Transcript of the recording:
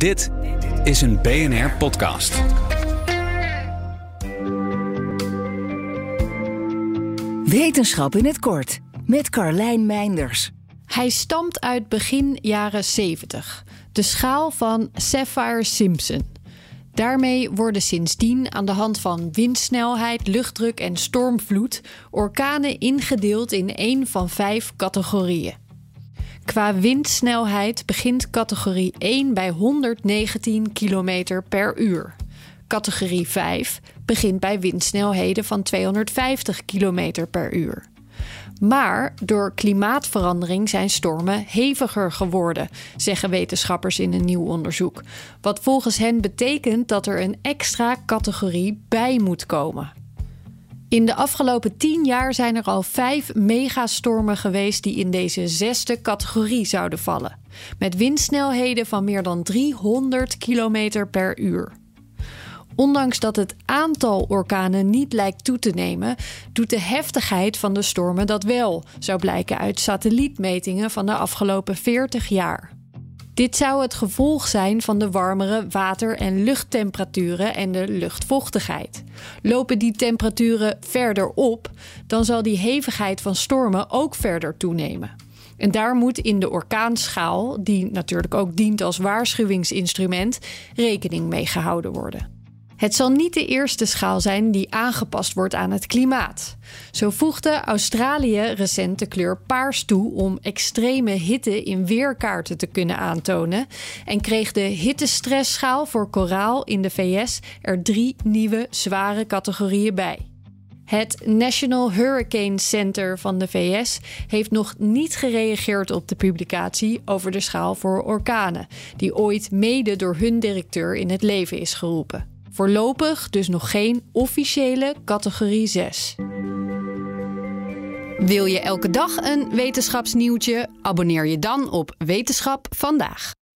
Dit is een BNR podcast. Wetenschap in het kort met Carlijn Meinders. Hij stamt uit begin jaren 70. De schaal van Sapphire-Simpson. Daarmee worden sindsdien aan de hand van windsnelheid, luchtdruk en stormvloed orkanen ingedeeld in één van vijf categorieën. Qua windsnelheid begint categorie 1 bij 119 km per uur. Categorie 5 begint bij windsnelheden van 250 km per uur. Maar door klimaatverandering zijn stormen heviger geworden, zeggen wetenschappers in een nieuw onderzoek. Wat volgens hen betekent dat er een extra categorie bij moet komen. In de afgelopen tien jaar zijn er al vijf megastormen geweest die in deze zesde categorie zouden vallen. Met windsnelheden van meer dan 300 km per uur. Ondanks dat het aantal orkanen niet lijkt toe te nemen, doet de heftigheid van de stormen dat wel, zou blijken uit satellietmetingen van de afgelopen 40 jaar. Dit zou het gevolg zijn van de warmere water- en luchttemperaturen en de luchtvochtigheid. Lopen die temperaturen verder op, dan zal die hevigheid van stormen ook verder toenemen. En daar moet in de orkaanschaal, die natuurlijk ook dient als waarschuwingsinstrument, rekening mee gehouden worden. Het zal niet de eerste schaal zijn die aangepast wordt aan het klimaat. Zo voegde Australië recent de kleur paars toe om extreme hitte in weerkaarten te kunnen aantonen en kreeg de hittestressschaal voor koraal in de VS er drie nieuwe zware categorieën bij. Het National Hurricane Center van de VS heeft nog niet gereageerd op de publicatie over de schaal voor orkanen, die ooit mede door hun directeur in het leven is geroepen. Voorlopig dus nog geen officiële categorie 6. Wil je elke dag een wetenschapsnieuwtje? Abonneer je dan op Wetenschap vandaag.